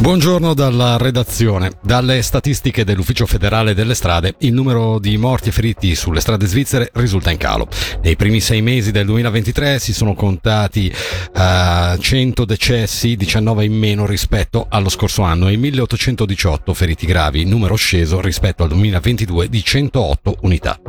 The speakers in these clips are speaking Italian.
Buongiorno dalla redazione. Dalle statistiche dell'Ufficio federale delle strade, il numero di morti e feriti sulle strade svizzere risulta in calo. Nei primi sei mesi del 2023 si sono contati uh, 100 decessi, 19 in meno rispetto allo scorso anno e 1818 feriti gravi, numero sceso rispetto al 2022 di 108 unità.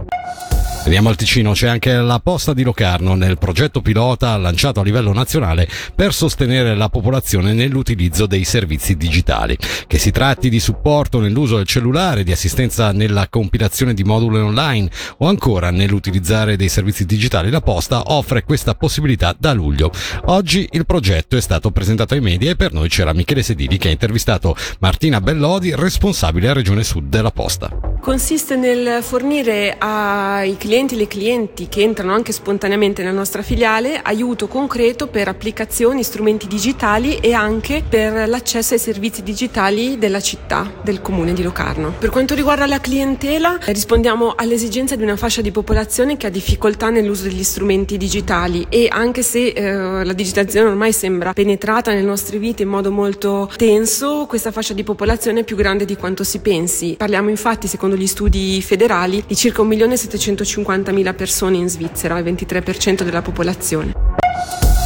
Veniamo al Ticino, c'è anche la posta di Locarno nel progetto pilota lanciato a livello nazionale per sostenere la popolazione nell'utilizzo dei servizi digitali. Che si tratti di supporto nell'uso del cellulare, di assistenza nella compilazione di moduli online o ancora nell'utilizzare dei servizi digitali, la posta offre questa possibilità da luglio. Oggi il progetto è stato presentato ai media e per noi c'era Michele Sedili che ha intervistato Martina Bellodi, responsabile a Regione Sud della posta. Consiste nel fornire ai clienti e le clienti che entrano anche spontaneamente nella nostra filiale aiuto concreto per applicazioni, strumenti digitali e anche per l'accesso ai servizi digitali della città, del comune di Locarno. Per quanto riguarda la clientela, rispondiamo all'esigenza di una fascia di popolazione che ha difficoltà nell'uso degli strumenti digitali e anche se eh, la digitalizzazione ormai sembra penetrata nelle nostre vite in modo molto tenso, questa fascia di popolazione è più grande di quanto si pensi. Parliamo infatti, secondo gli studi federali, di circa 1.750.000 150.000 persone in Svizzera, il 23% della popolazione.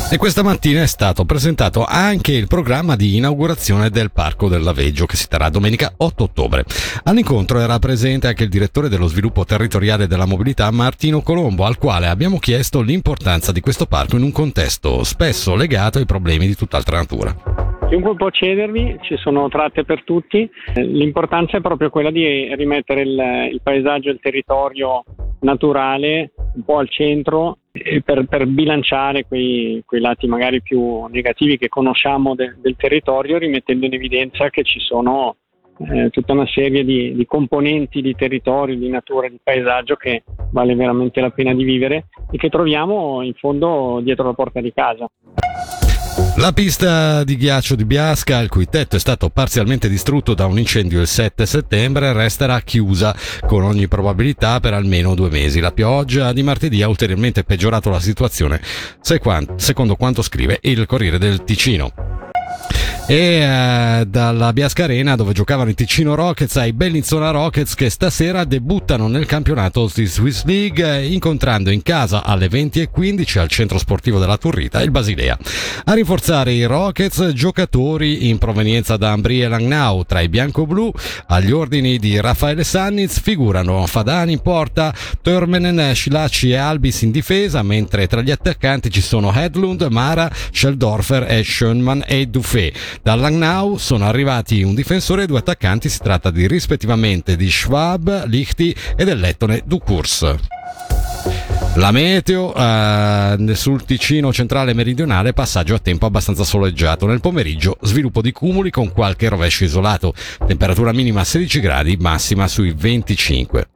E questa mattina è stato presentato anche il programma di inaugurazione del Parco del Laveggio che si terrà domenica 8 ottobre. All'incontro era presente anche il direttore dello sviluppo territoriale della mobilità Martino Colombo, al quale abbiamo chiesto l'importanza di questo parco in un contesto spesso legato ai problemi di tutt'altra natura. Chiunque può cedervi, ci sono tratte per tutti. L'importanza è proprio quella di rimettere il, il paesaggio il territorio naturale un po' al centro per, per bilanciare quei, quei, lati magari più negativi che conosciamo de, del territorio, rimettendo in evidenza che ci sono eh, tutta una serie di, di, componenti di territorio, di natura, di paesaggio che vale veramente la pena di vivere e che troviamo in fondo dietro la porta di casa. La pista di ghiaccio di Biasca, il cui tetto è stato parzialmente distrutto da un incendio il 7 settembre, resterà chiusa con ogni probabilità per almeno due mesi. La pioggia di martedì ha ulteriormente peggiorato la situazione, secondo quanto scrive il Corriere del Ticino e eh, dalla Biasca Arena dove giocavano i Ticino Rockets ai Bellinzona Rockets che stasera debuttano nel campionato di Swiss League incontrando in casa alle 20.15 al centro sportivo della Turrita il Basilea. A rinforzare i Rockets giocatori in provenienza da Ambri e Langnau tra i bianco-blu agli ordini di Raffaele Sanniz figurano Fadani in porta, Törmenen, Scilacci e Albis in difesa mentre tra gli attaccanti ci sono Hedlund, Mara, Scheldorfer e Schönman e Dufé. Da Langnau sono arrivati un difensore e due attaccanti, si tratta di rispettivamente di Schwab, Lichti e del lettone Dukurs. La meteo eh, sul Ticino centrale meridionale passaggio a tempo abbastanza soleggiato. Nel pomeriggio sviluppo di cumuli con qualche rovescio isolato. Temperatura minima 16 gradi, massima sui 25.